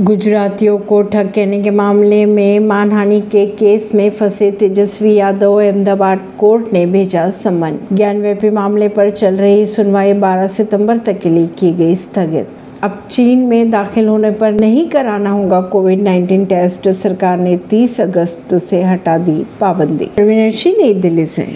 गुजरातियों को ठग कहने के मामले में मानहानि के केस में फंसे तेजस्वी यादव अहमदाबाद कोर्ट ने भेजा सम्मन ज्ञानव्यापी मामले पर चल रही सुनवाई 12 सितंबर तक के लिए की गई स्थगित। अब चीन में दाखिल होने पर नहीं कराना होगा कोविड 19 टेस्ट, सरकार ने 30 अगस्त से हटा दी पाबंदी। नई दिल्ली से।